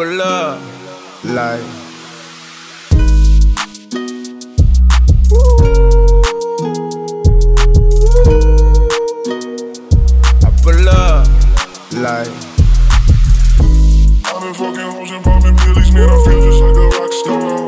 pull up like. I pull up like. I've been fucking hoes and popping pillies, man. I feel just like a rock star.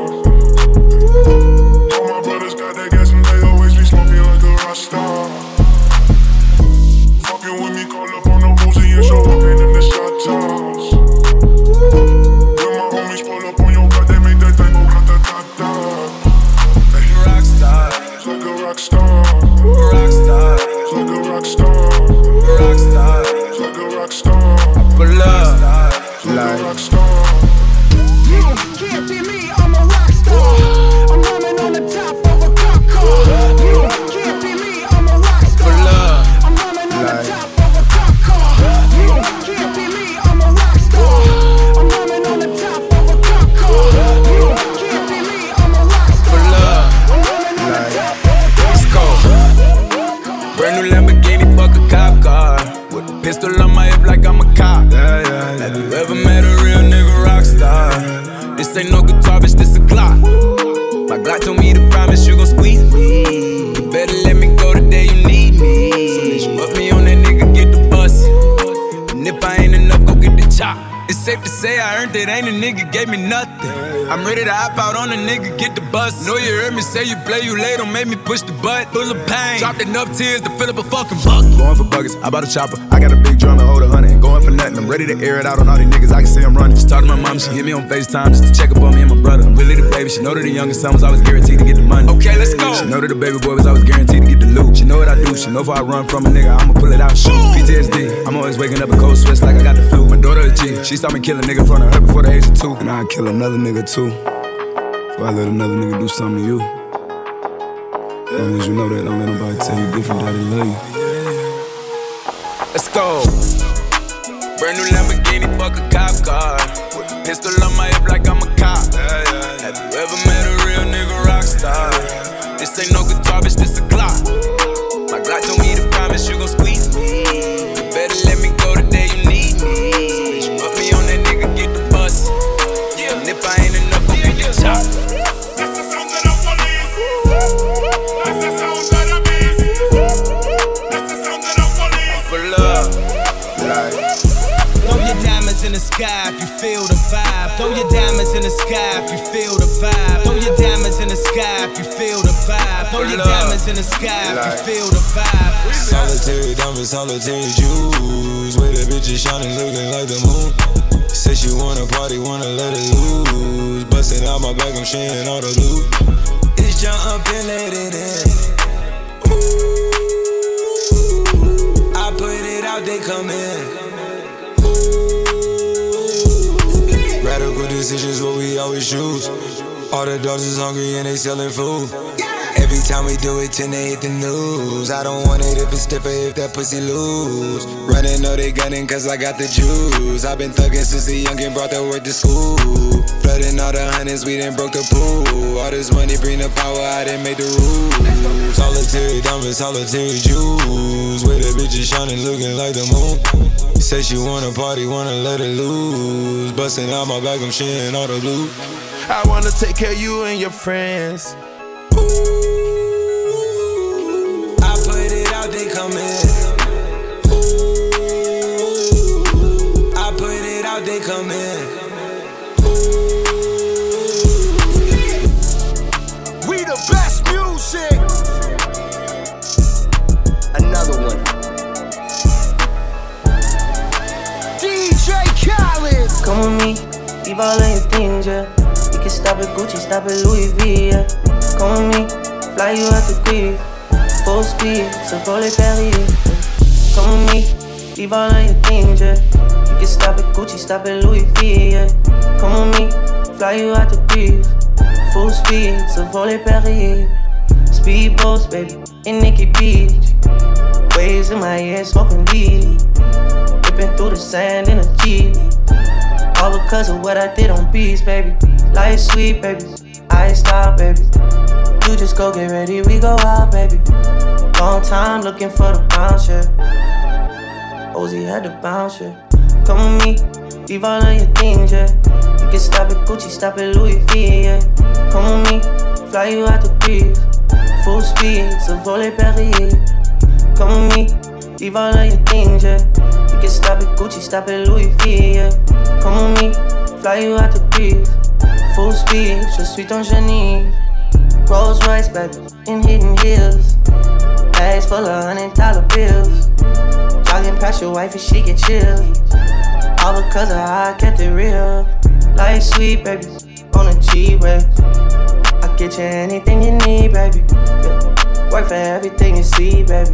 You play, you late, don't make me push the butt. Full of pain, dropped enough tears to fill up a fucking bucket. Going for buggers, I bought a chopper. I got a big drum to hold a hundred. Going for nothing, I'm ready to air it out on all these niggas. I can see I'm running. Just talk to my mom, she hit me on FaceTime just to check up on me and my brother. I'm really the baby, she know that the youngest son was always guaranteed to get the money. Okay, let's go. She know that the baby boy was always guaranteed to get the loot. She know what I do, she know if I run from a nigga, I'ma pull it out, shoot. PTSD, I'm always waking up in cold sweats like I got the flu. My daughter a G, she saw me kill a nigga in front of her before the age of two. And I'd kill another nigga too. Before I let another nigga do something to you. Long as you know that, don't let nobody tell you different, daddy love you. Let's go. Brand new Lamborghini, fuck a cop car. Pistol on my hip like I'm a cop. Have you ever met a real nigga rock star? This ain't no guitar, bitch, this a Glock. Sky if you feel the vibe. Throw your diamonds in the sky if you feel the vibe. Solitary diamonds, solitary jewels. Where the bitches shining, looking like the moon. Say she wanna party, wanna let it loose. Busting out my back, I'm sharing all the loot. It's jump and let it in. Ooh. I put it out, they come in. Ooh. Radical decisions, what we always choose. All the dogs is hungry and they selling food. Every time we do it, tend to hit the news. I don't want it if it's different, if that pussy loose. Running, know they gunning, cause I got the juice. I've been thugging since a youngin' brought the word to school. Flooding all the hundreds, we done broke the pool. All this money bring the power, I didn't make the rules. Solitary diamonds, solitary jewels. Where the bitches shining, looking like the moon. Say she wanna party, wanna let it loose. Busting out my back, I'm sharing all the loot. I wanna take care of you and your friends. Ooh, I put it out, they come in. Ooh, I put it out, they come in. With me, leave all of your things, yeah. We can stop at Gucci, stop at Louis V, yeah. Come with me, fly you out to grief. Full speed, so roll it Perrier. Come with me, leave all of your things, yeah. You can stop at Gucci, stop at Louis V, yeah. Come with me, fly you out to grief. Full speed, so roll it Perrier. Speedboats, baby, in Nikki Beach. Waves in my head, smoking weed. Ripping through the sand in a Jeep. All because of what I did on beats, baby. Life sweet, baby. I stop, baby. You just go get ready, we go out, baby. Long time looking for the bounce, yeah. Ozzy had to bounce, yeah. Come with me, leave all of your things, yeah. You can stop at Gucci, stop at Louis V, yeah. Come with me, fly you out the breeze. Full speed, so volley Perrier. Come with me, leave all of your things, yeah. You can stop at Gucci, stop at Louis V, yeah. Come with me, fly you out the breeze. Full speed, je suis ton génie. Rolls Royce, baby, in hidden hills. Bags full of hundred dollar bills. Jogging past your wife and she get chill. All because of how I kept it real. Life sweet, baby, on a G way. I get you anything you need, baby. Yeah. Work for everything you see, baby.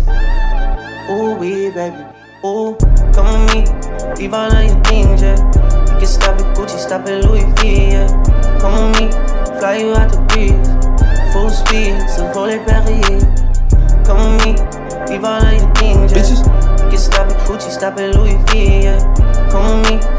Ooh, we, baby. Ooh, come with me. Leave all of your things, yeah. You can stop at Gucci, stop at Louis V, yeah. Come with me. Fly you out the breeze. Full speed, so volley Perrier. Come with me. Leave all of your things, yeah. You can stop at Gucci, stop at Louis V, yeah. Come with me.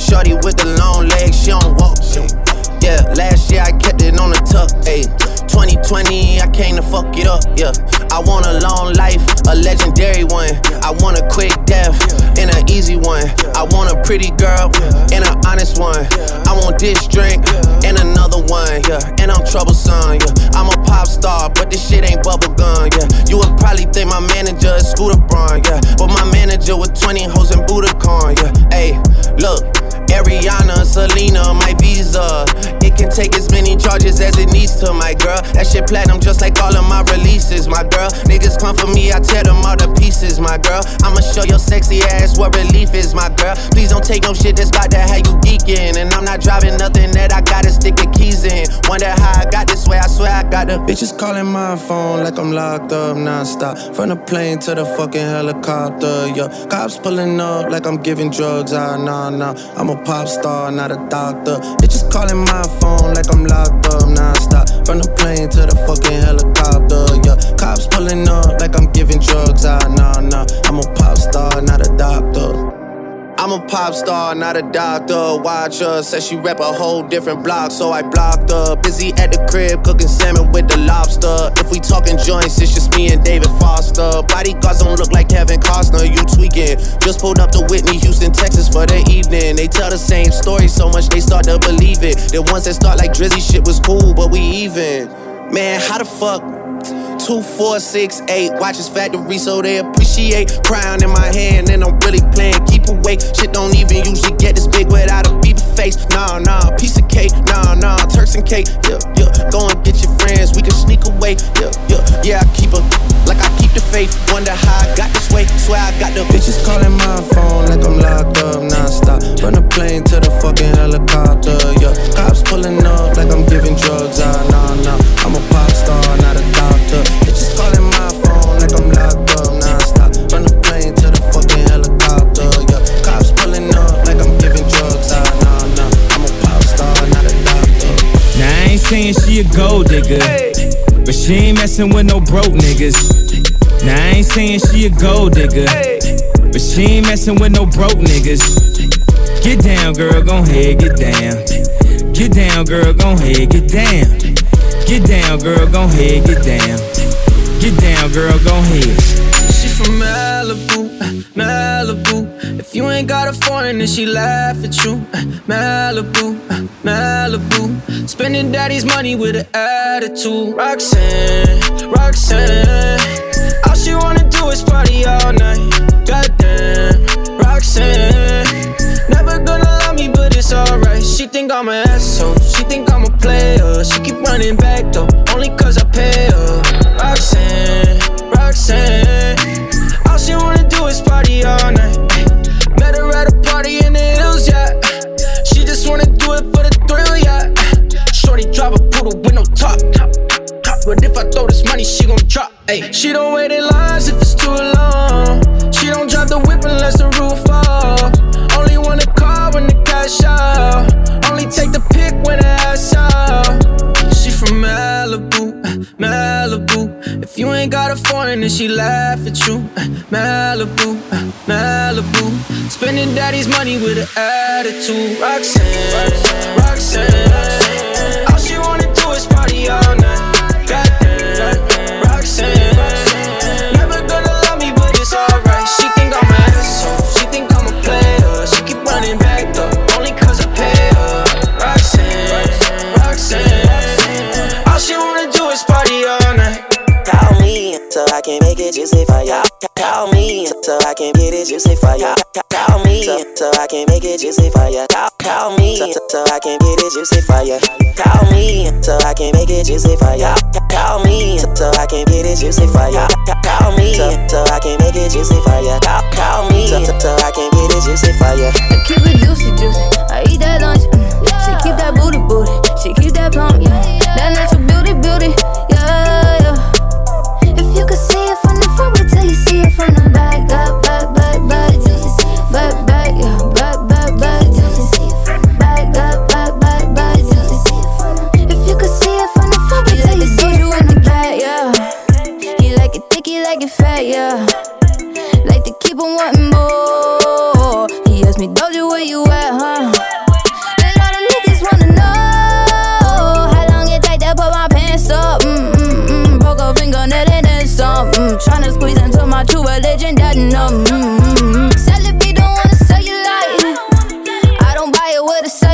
Shorty with the long legs, she don't walk. Yeah, last year I kept it on the tuck. Ay. 2020, I came to fuck it up. Yeah, I want a long life, a legendary one. I want a quick death and an easy one. I want a pretty girl and an honest one. I want this drink and another one. That shit platinum just like all of my releases, my girl. Niggas come for me, I tear them all to pieces, my girl. I'ma show your sexy ass what relief is, my girl. Please don't take no shit that's about to have you geeking. And I'm not driving nothing that I gotta stick the keys in. Wonder how I got this way, I swear I got the bitches calling my phone like I'm locked up non-stop. From the plane to the fucking helicopter, yeah. Cops pulling up like I'm giving drugs, ah, nah, nah. I'm a pop star, not a doctor. Bitches calling my phone like I'm locked up non-stop. From the plane to the fucking helicopter, yeah. Cops pulling up like I'm giving drugs, ah, nah, nah. I'm a pop star, not a doctor. I'm a pop star, not a doctor. Watch her, said she rep a whole different block, so I blocked her. Busy at the crib, cooking salmon with the lobster. If we talking joints, it's just me and David Foster. Bodyguards don't look like Kevin Costner, you tweaking. Just pulled up to Whitney, Houston, Texas for the evening. They tell the same story so much they start to believe it. The ones that start like Drizzy shit was cool, but we even. Man, how the fuck? Two, four, six, eight. Watch Watches factory so they appreciate. Crown in my hand and I'm really playing. Keep away. Shit don't even usually get this big without a Bieber face. Nah, nah, piece of cake. Nah, nah, Turks and cake. Yeah, yeah. Go and get your friends. We can sneak away. Yeah, yeah. Yeah, I keep a like I keep the faith. Wonder how I got this way. Swear I got the bitches calling my phone like I'm locked up non-stop. From plane to the fucking helicopter. Yeah, cops pulling up like I'm giving drugs. Ah, nah, nah. I'm a pop star, not a doctor. Bitches calling my phone like I'm locked up non-stop. From the plane to the fucking helicopter. Cops pulling up like I'm giving drugs. Ah, nah, nah. I'm a pop star, not a doctor. Now I ain't saying she a gold digger, but she ain't messing with no broke niggas. Now I ain't saying she a gold digger, but she ain't messing with no broke niggas. Get down, girl, go ahead, get down. Get down, girl, go ahead, get down. Get down, girl, gon' head, get down. Get down, girl, gon' head. She from Malibu, uh, Malibu. If you ain't got a foreign, then she laugh at you. Uh, Malibu, uh, Malibu. Spending daddy's money with an attitude. Roxanne, Roxanne. All she wanna do is party all night. Goddamn, Roxanne. Never gonna alright. She think I'm an asshole. She think I'm a player. She keep running back though, only cause I pay her. Roxanne, Roxanne. All she wanna do is party all night. Met her at a party in the hills, yeah. She just wanna do it for the thrill, yeah. Shorty drive a poodle with no top. But if I throw this money, she gon' drop. Ay. She don't wait in lines if it's too long. She don't drive the whip unless the roof cash. Only take the pick when I ass out. She from Malibu, Malibu. If you ain't got a foreign, then she laugh at you. Malibu, Malibu. Spending daddy's money with an attitude. Roxanne, Roxanne. All she wanna do is party all night. Juicy. Call me so I can get it juicy ya. Call me so I can make it juicy ya. Call me so I can get it juicy ya. Call me so I can make it juicy ya. Call me so I can get it juicy ya. Call me so I can make it juicy ya. Call me so I can get it juicy. I keep it juicy, juicy. I eat that lunch. Mm. She keep that booty, booty. She keep that pump, yeah.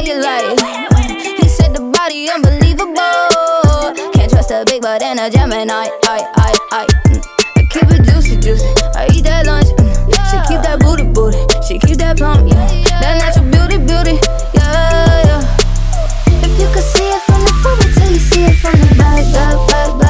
It with. He said the body unbelievable. Can't trust a big butt and a Gemini. I, I, I. Mm. I keep it juicy, juicy. I eat that lunch. Mm. She keep that booty, booty. She keep that pump, yeah. That natural beauty, beauty, yeah, yeah. If you could see it from the front, till you see it from the back, back, back, back,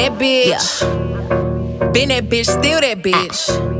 that bitch. Been that bitch, still that bitch.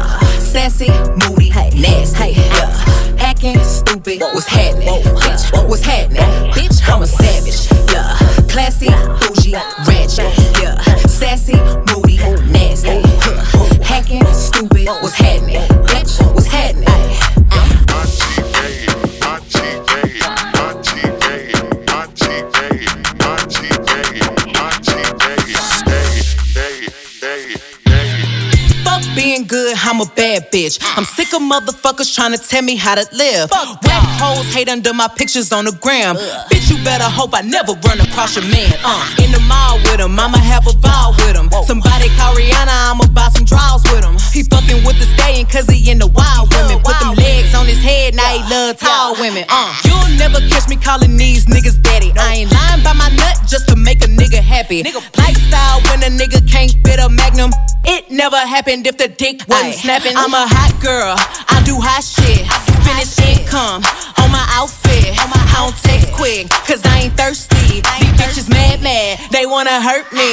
Sassy, moody, nasty. Yeah. Acting stupid, what's happening? Bitch, what's happening? Bitch, I'm a savage. Yeah. Classy, bougie, ratchet. Yeah. Sassy, moody, nasty. Huh. Hacking, stupid, what's happening? I'm a bad bitch. I'm sick of motherfuckers trying to tell me how to live. Fuck Whack hoes hate under my pictures on the gram. Bitch, you better hope I never run across your man. Uh, in the mall with him, I'ma have a ball with him. Somebody call Rihanna, I'ma buy some draws with him. He fucking with the stallion cause he in the wild women. Put them legs on his head, now he love tall women. Uh, you'll never catch me calling these niggas nigga. Lifestyle when a nigga can't fit a magnum. It never happened if the dick wasn't snapping. I'm a hot girl, I do hot shit. Finish income on my outfit. I don't text quick, cause I ain't thirsty. These bitches mad, mad, they wanna hurt me.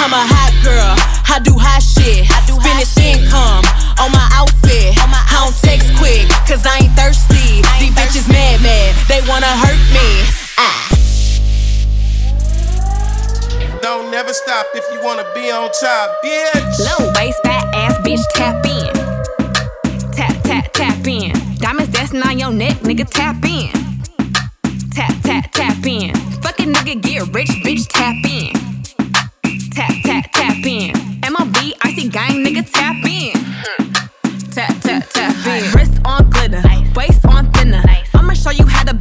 I'm a hot girl, I do hot shit. Finish income on my outfit. I don't text quick, cause I ain't thirsty. These bitches mad, mad, they wanna hurt me. Ah. Don't never stop if you wanna be on top, bitch. Low waist, fat ass bitch, tap in. Tap, tap, tap in. Diamonds dancing on your neck, nigga, tap in. Tap, tap, tap in. Fucking nigga, get rich, bitch, tap in. Tap, tap, tap in. MLB, icy gang, nigga, tap in. Tap, tap, tap in. Wrist on glitter, waist on thinner. I'ma show you how to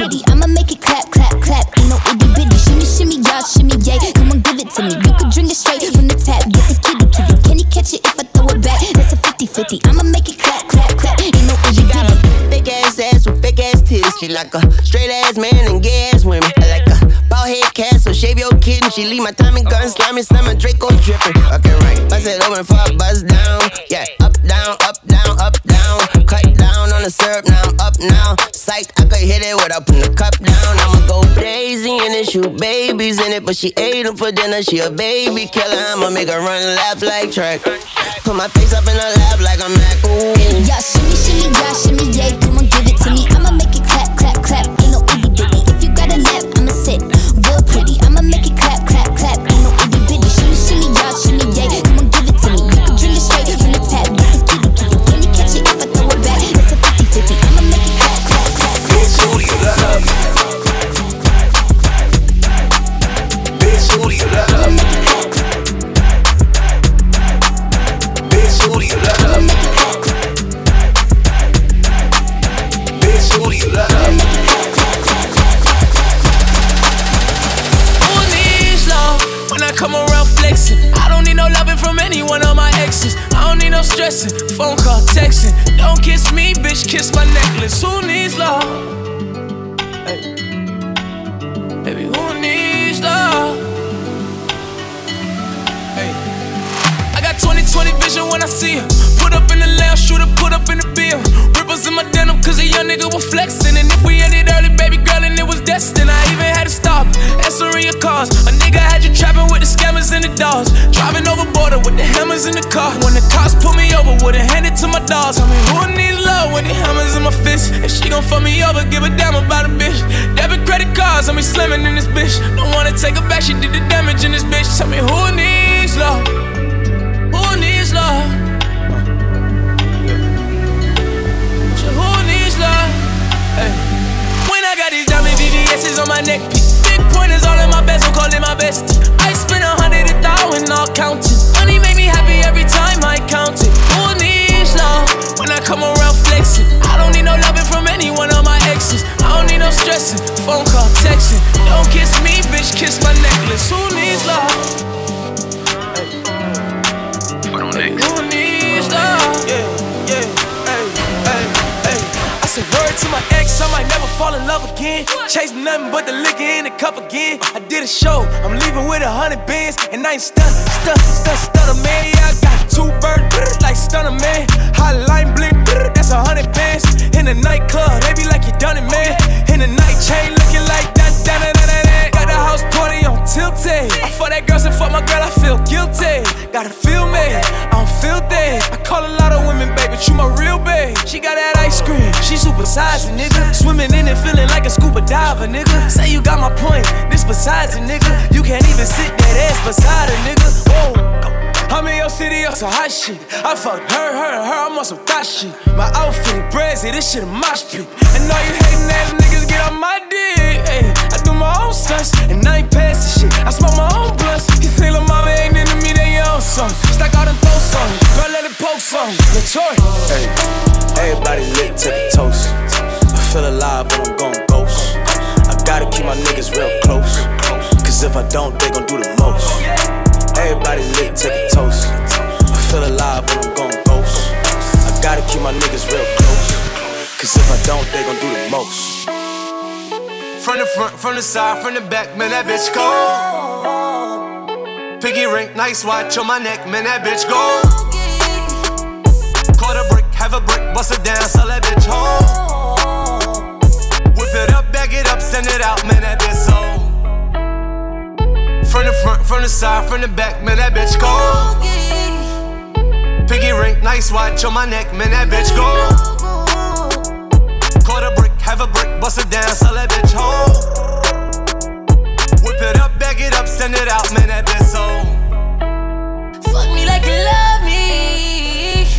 pretty. I'ma make it clap, clap, clap. Ain't no itty bitty. Shimmy, shimmy, yeah, shimmy, yay, come on, give it to me. You can drink it straight from the tap. Get the kitty, kitty. Can he catch it if I throw it back? That's a 50 50. I'ma make it clap, clap, clap. Ain't no itty bitty. Big ass ass with big ass titties. She like a straight ass man and gay ass women. I like a bald head cat, so shave your kitten. She leave my time Tommy gun slimy, summer Draco dripping. Okay, without putting the cup down. I'ma go crazy in it, shoot babies in it. But she ate them for dinner, she a baby killer. I'ma make her run and laugh like track. Put my face up in her lap like I'm Mac. Ooh. Yeah, shimmy, shimmy, yeah, shimmy, yay, come on, give it to me. I'ma in? If she gon' fuck me over, give a damn about a bitch. Debit credit cards, I mean, slamming in this bitch. Don't wanna take her back, she did the damage in this bitch. Tell me who needs love? Who needs love? Who needs love? When I got these diamond VVS's on my neck, big pointers all in my bezel, call it my bestie. I spend a hundred a thousand, all counting. Money make me happy every time I count it. Who needs love? When I come around flexing, I don't need no loving from any one of my exes. I don't need no stressing, phone call, texting. Don't kiss me, bitch, kiss my necklace. Who needs love? Hey, who needs love? Yeah, yeah, hey, hey, hey. I said word to my ex, I might never fall in love again. Chase nothing but the liquor in the cup again. I did a show, I'm leaving with a hundred bands, and I ain't stuck, stun, stun, stunner man. Yeah, I got two birds like stunner man. Hotline bling, that's a hundred bands. In the nightclub, they be like you done it, man. In the night chain, looking like that, that, that, that. Got the house party on tilted. I fuck that girl, and fuck my girl, I feel guilty. Gotta feel me, I'm filthy. I call a lot of women, baby, you my real babe. She got that ice cream, she super sizing, nigga. Swimming in it, feeling like a scuba diver, nigga. Say you got my point, this besides a nigga. You can't even sit that ass beside a nigga. City on some hot shit. I fucked her, her, and her, I'm on some thot shit. My outfit brazy, this shit a mosh pit. And all you hating ass niggas get on my dick. Ay, I do my own stunts, and I ain't passing shit. I smoke my own blunts. You think little mama ain't into me, they own son. Stack out and throw some. Girl, let it poke some. Latour. Hey, everybody lit to the toast. I feel alive when I'm going ghost. I gotta keep my niggas real close. Cause if I don't, they gon' do the most. Everybody lit, take a toast. Feel alive when I'm going ghost. I gotta keep my niggas real close. Cause if I don't, they gon' do the most. From the front, from the side, from the back, man, that bitch go. Piggy ring, nice watch on my neck, man, that bitch go. Caught a brick, have a brick, bust it down, sell that bitch home. Whip it up, bag it up, send it out, man, that bitch so. From the front, from the side, from the back, man, that bitch go. Piggy ring, nice watch on my neck, man, that bitch go. Caught a brick, have a brick, bust it down, sell that bitch home. Whip it up, bag it up, send it out, man, that bitch sold. Fuck me like you love me.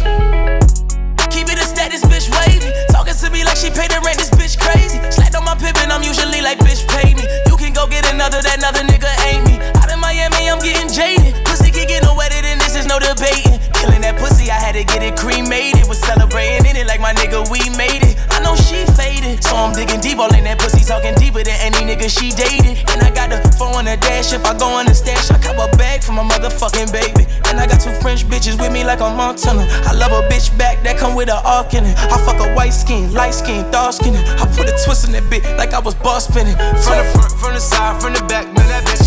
Keep it a status, bitch wavy. Talking to me like she paid the rent, this bitch crazy. Slapped on my pip and I'm usually like, bitch, pay me. You can go get another, that another nigga ain't me. Out in Miami, I'm getting jaded. Pussy can get no wetter than this, is no debating selling that pussy, I had to get it cremated. Was celebrating in it like my nigga, we made it. I know she faded, so I'm digging deep, all in that pussy, talking deeper than any nigga she dated. And I got a phone on the dash, if I go on the stash, I cop a bag for my motherfucking baby. And I got two French bitches with me like I'm Montana. I love a bitch back that come with a arc in it. I fuck a white skin, light skin, dark skin. I put a twist in that bitch like I was boss spinning. From the front, from the side, from the back, man, that bitch.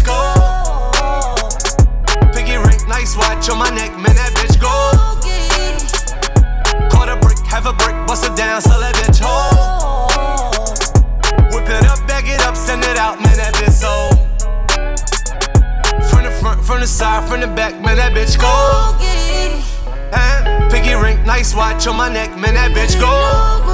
On my neck, man, that bitch go.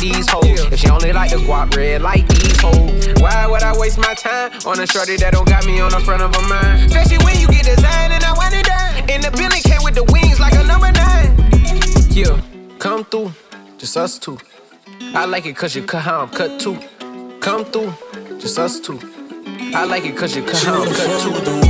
These hoes. If she only like the guap red, like these hoes. Why would I waste my time on a shorty that don't got me on the front of her mind? Especially when you get designed and I want it done. And the Billy came with the wings like a number nine. Yeah, come through, just us two. I like it cause you cut how I'm cut too. Come through, just us two. I like it cause you cut how I'm cut too.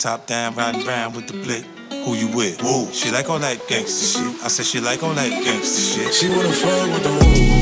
Top down, riding round with the blick. Who you with? Woo. She like all that gangsta shit. I said she like all that gangsta shit. She wanna fuck with the woo.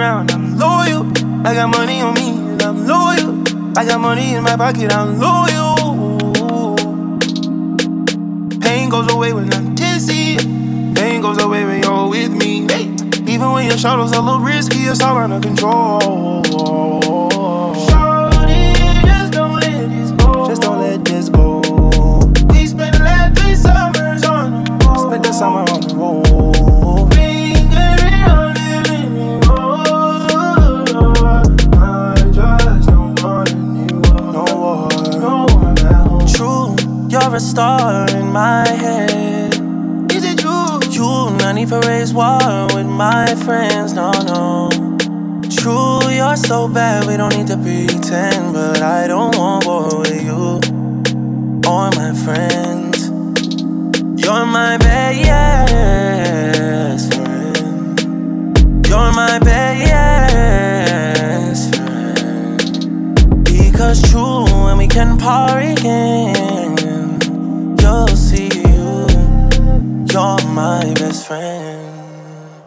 Around, I'm loyal. I got money on me, and I'm loyal. I got money in my pocket, I'm loyal. Pain goes away when I'm tipsy. Pain goes away when you're with me. Hey. Even when your shadow's a little risky, it's all under control. Shorty, just don't let this go. Just don't let this go. We spent last three summers on the road. Spent the summer you're a star in my head. Is it true? You, not need for raise war with my friends. No, no. True, you're so bad, we don't need to pretend. But I don't want war with you or my friends. You're my best friend. You're my best friend. Because true, when we can party again. Friend.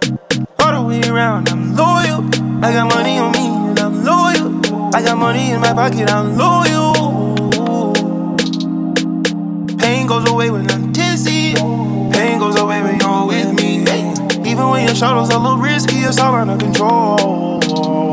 All the way around, I'm loyal. I got money on me and I'm loyal. I got money in my pocket, I'm loyal. Pain goes away when I'm dizzy. Pain goes away when you're with me. Even when your shadows a little risky, it's all under control.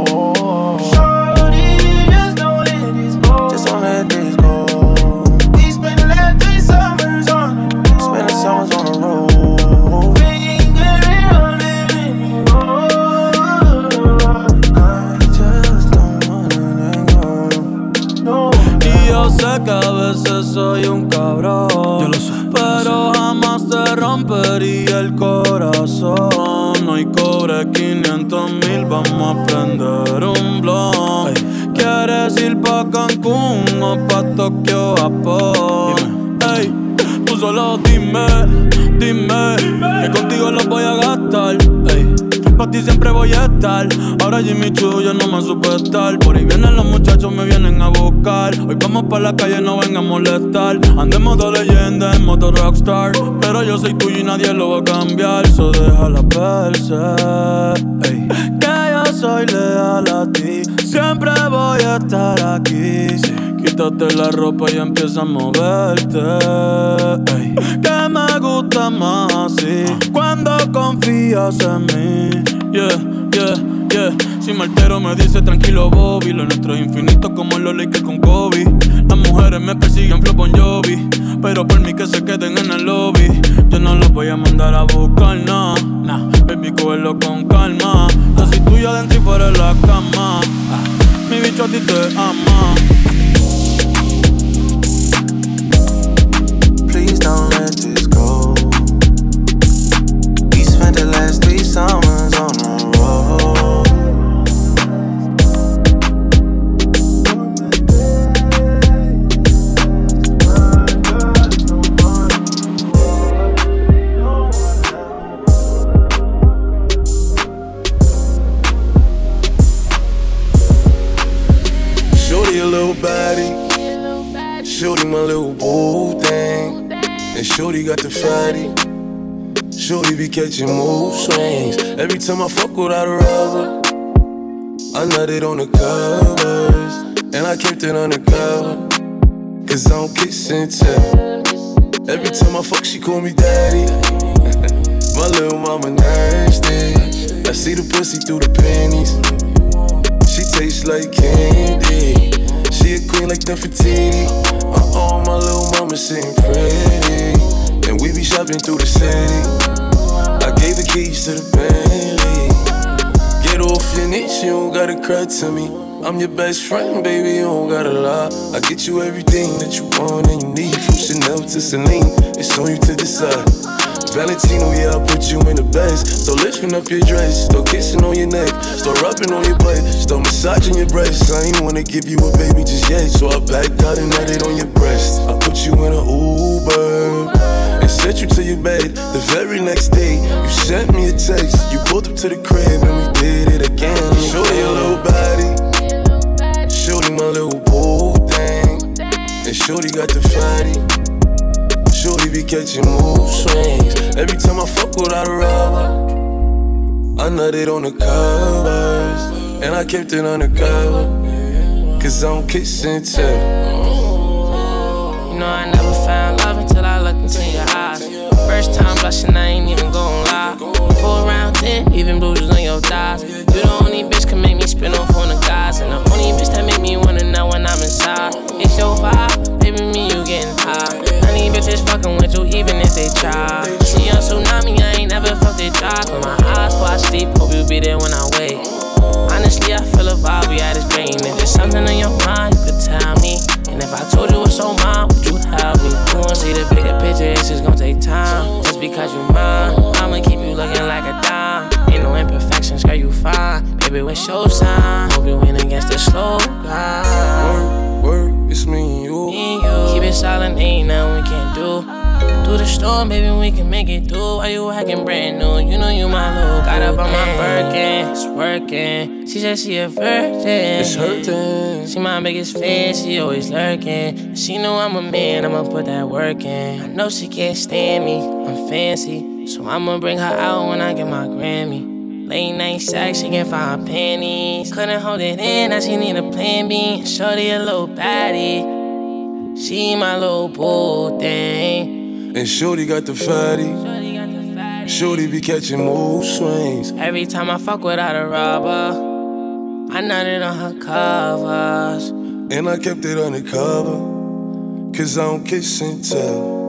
Sé que a veces soy un cabrón. Pero jamás te rompería el corazón. Hoy cobre 500 mil, vamos a prender un blog. ¿Quieres ir pa' Cancún o pa' Tokio, Japón? Ey, tú solo dime, dime, que contigo lo voy a gastar. Ey, pa' ti siempre voy a estar. Ahora Jimmy Choo yo no me supe estar. Por ahí vienen los muchachos, me vienen a buscar. Hoy vamos pa' la calle, no vengan a molestar. Andemos de leyenda, en modo rockstar. Pero yo soy tuyo y nadie lo va a cambiar. So déjala verse. Ey. Que yo soy leal a ti. Siempre voy a estar aquí. Quítate la ropa y empieza a moverte. Ey. Que me gusta más así. Cuando confías en mí. Yeah, yeah, yeah. Si me altero me dice tranquilo Bobby. Lo nuestro es infinito como los Lakers con Kobe. Las mujeres me persiguen flow Bon Jovi. Pero por mí que se queden en el lobby. Yo no los voy a mandar a buscar, no. Nah, baby, cógelo con calma. Yo soy tuyo adentro y fuera de la cama. Ah, mi bicho a ti te ama. Last Every time I fuck without a rubber, I nutted on the covers. And I kept it undercover. Cause I don't kiss and tell. Every time I fuck, she call me daddy. my little mama nasty. I see the pussy through the panties. She tastes like candy. She a queen like Nefertiti. Uh oh, my little mama sitting pretty. And we be shopping through the city. I gave the keys to the Bentley. Get off your knees, you don't gotta cry to me. I'm your best friend, baby, you don't gotta lie. I get you everything that you want and you need. From Chanel to Celine, it's on you to decide. Valentino, yeah, I put you in the best. So lifting up your dress, start kissing on your neck, start rubbing on your butt, start massaging your breasts. I ain't wanna give you a baby just yet, so I backed out and nutted on your breast. I put you in an Uber sent you to your bed. The very next day, you sent me a text. You pulled up to the crib and we did it again. Shorty a little body, shorty my little boo thing, and shorty got the fatty. Shorty be catching mood swings. Every time I fuck without a rubber, I nutted on the covers. And I kept it undercover. Cause I don't kiss and tell. You know I never found love until I looked into your. First time blushing, I ain't even gon' lie. Four around ten, even bruises on your thighs. You the only bitch can make me spin off on the guys, and the only bitch that make me wanna know when I'm inside. It's your vibe, baby, me you getting high. Honey bitches fucking with you even if they try. See on tsunami, I ain't never felt it dry. Close my eyes before I sleep, hope you be there when I wake. Honestly, I feel a vibe, we had this dream. If there's something on your mind, you could tell me. And if I told you what's on mine, would you help me? You wanna see the bigger picture, it's just gonna take time. Just because you're mine, I'ma keep you looking like a dime. Ain't no imperfections, girl, you fine. Baby, what's your sign? Hope you win against the slow grind. Work, work, it's me and you. Me and you. Keep it silent, ain't nothing we can't do. Do the storm, baby, we can make it through. Why you acting brand new? You know you my little. Got up on my Birkin, it's working. She said she a virgin. It's hurting. She my biggest fan, she always lurking. She know I'm a man, I'ma put that work in. I know she can't stand me, I'm fancy. So I'ma bring her out when I get my Grammy. Late night sex, she can find panties. Couldn't hold it in, now she need a plan B. Shorty a little baddie. She my little boo thing. And Shorty got the fatty. Shorty be catching mood swings. Every time I fuck without a rubber, I nutted on her covers. And I kept it undercover. Cause I don't kiss and tell.